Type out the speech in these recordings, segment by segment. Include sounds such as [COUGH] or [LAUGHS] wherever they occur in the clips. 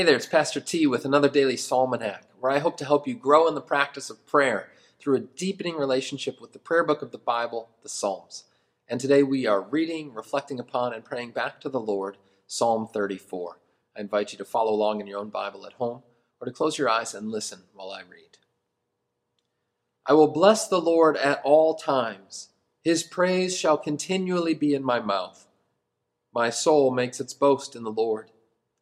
Hey there, it's Pastor T with another daily Psalmanac, where I hope to help you grow in the practice of prayer through a deepening relationship with the prayer book of the Bible, the Psalms. And today we are reading, reflecting upon, and praying back to the Lord, Psalm 34. I invite you to follow along in your own Bible at home or to close your eyes and listen while I read. I will bless the Lord at all times. His praise shall continually be in my mouth. My soul makes its boast in the Lord.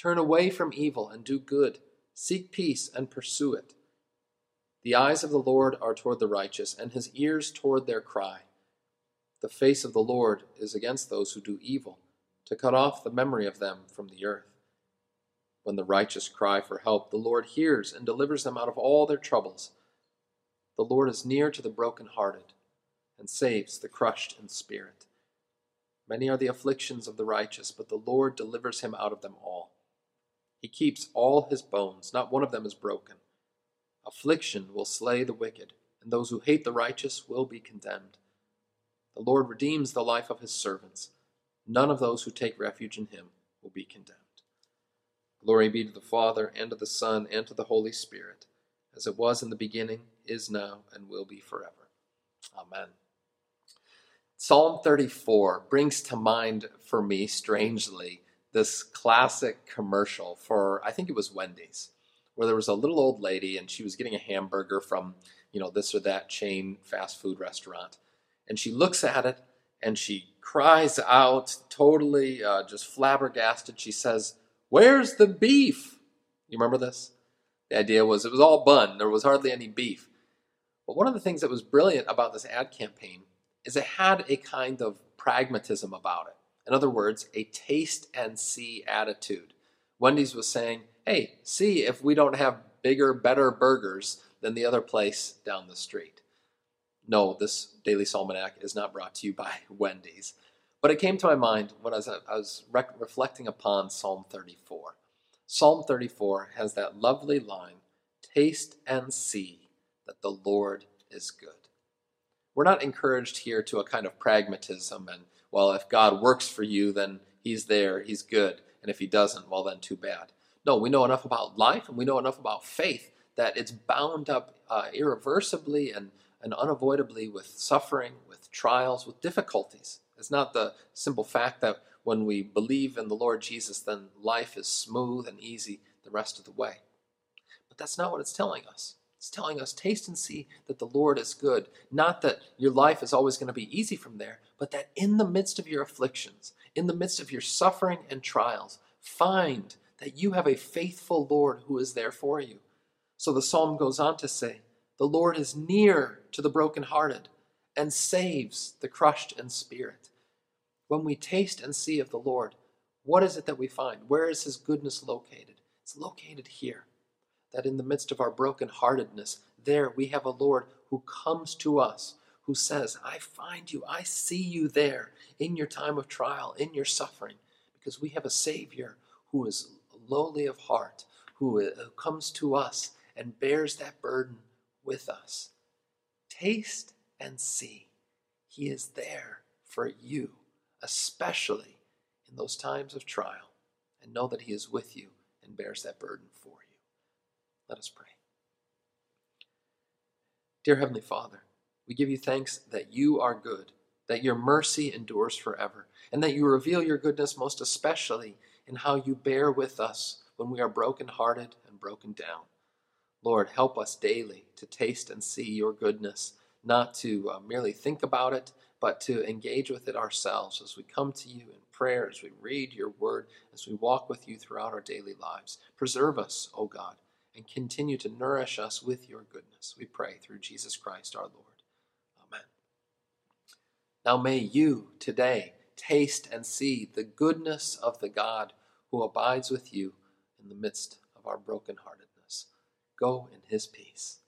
Turn away from evil and do good. Seek peace and pursue it. The eyes of the Lord are toward the righteous, and his ears toward their cry. The face of the Lord is against those who do evil, to cut off the memory of them from the earth. When the righteous cry for help, the Lord hears and delivers them out of all their troubles. The Lord is near to the brokenhearted and saves the crushed in spirit. Many are the afflictions of the righteous, but the Lord delivers him out of them all. He keeps all his bones, not one of them is broken. Affliction will slay the wicked, and those who hate the righteous will be condemned. The Lord redeems the life of his servants. None of those who take refuge in him will be condemned. Glory be to the Father, and to the Son, and to the Holy Spirit, as it was in the beginning, is now, and will be forever. Amen. Psalm 34 brings to mind for me, strangely, this classic commercial for I think it was Wendy's, where there was a little old lady and she was getting a hamburger from you know this or that chain fast food restaurant, and she looks at it and she cries out, totally uh, just flabbergasted. She says, "Where's the beef?" You remember this? The idea was it was all bun. There was hardly any beef. But one of the things that was brilliant about this ad campaign is it had a kind of pragmatism about it. In other words, a taste and see attitude. Wendy's was saying, hey, see if we don't have bigger, better burgers than the other place down the street. No, this Daily Psalmanac is not brought to you by [LAUGHS] Wendy's. But it came to my mind when I was, I was reflecting upon Psalm 34. Psalm 34 has that lovely line Taste and see that the Lord is good. We're not encouraged here to a kind of pragmatism and well, if God works for you, then He's there, He's good. And if He doesn't, well, then too bad. No, we know enough about life and we know enough about faith that it's bound up uh, irreversibly and, and unavoidably with suffering, with trials, with difficulties. It's not the simple fact that when we believe in the Lord Jesus, then life is smooth and easy the rest of the way. But that's not what it's telling us. It's telling us, taste and see that the Lord is good. Not that your life is always going to be easy from there, but that in the midst of your afflictions, in the midst of your suffering and trials, find that you have a faithful Lord who is there for you. So the psalm goes on to say, The Lord is near to the brokenhearted and saves the crushed in spirit. When we taste and see of the Lord, what is it that we find? Where is his goodness located? It's located here that in the midst of our brokenheartedness, there we have a Lord who comes to us, who says, I find you, I see you there in your time of trial, in your suffering, because we have a Savior who is lowly of heart, who uh, comes to us and bears that burden with us. Taste and see. He is there for you, especially in those times of trial, and know that He is with you and bears that burden for you. Let us pray. Dear Heavenly Father, we give you thanks that you are good, that your mercy endures forever, and that you reveal your goodness most especially in how you bear with us when we are broken-hearted and broken down. Lord, help us daily to taste and see your goodness, not to uh, merely think about it, but to engage with it ourselves as we come to you in prayer, as we read your word, as we walk with you throughout our daily lives. Preserve us, O God, and continue to nourish us with your goodness. We pray through Jesus Christ our Lord. Amen. Now may you today taste and see the goodness of the God who abides with you in the midst of our brokenheartedness. Go in his peace.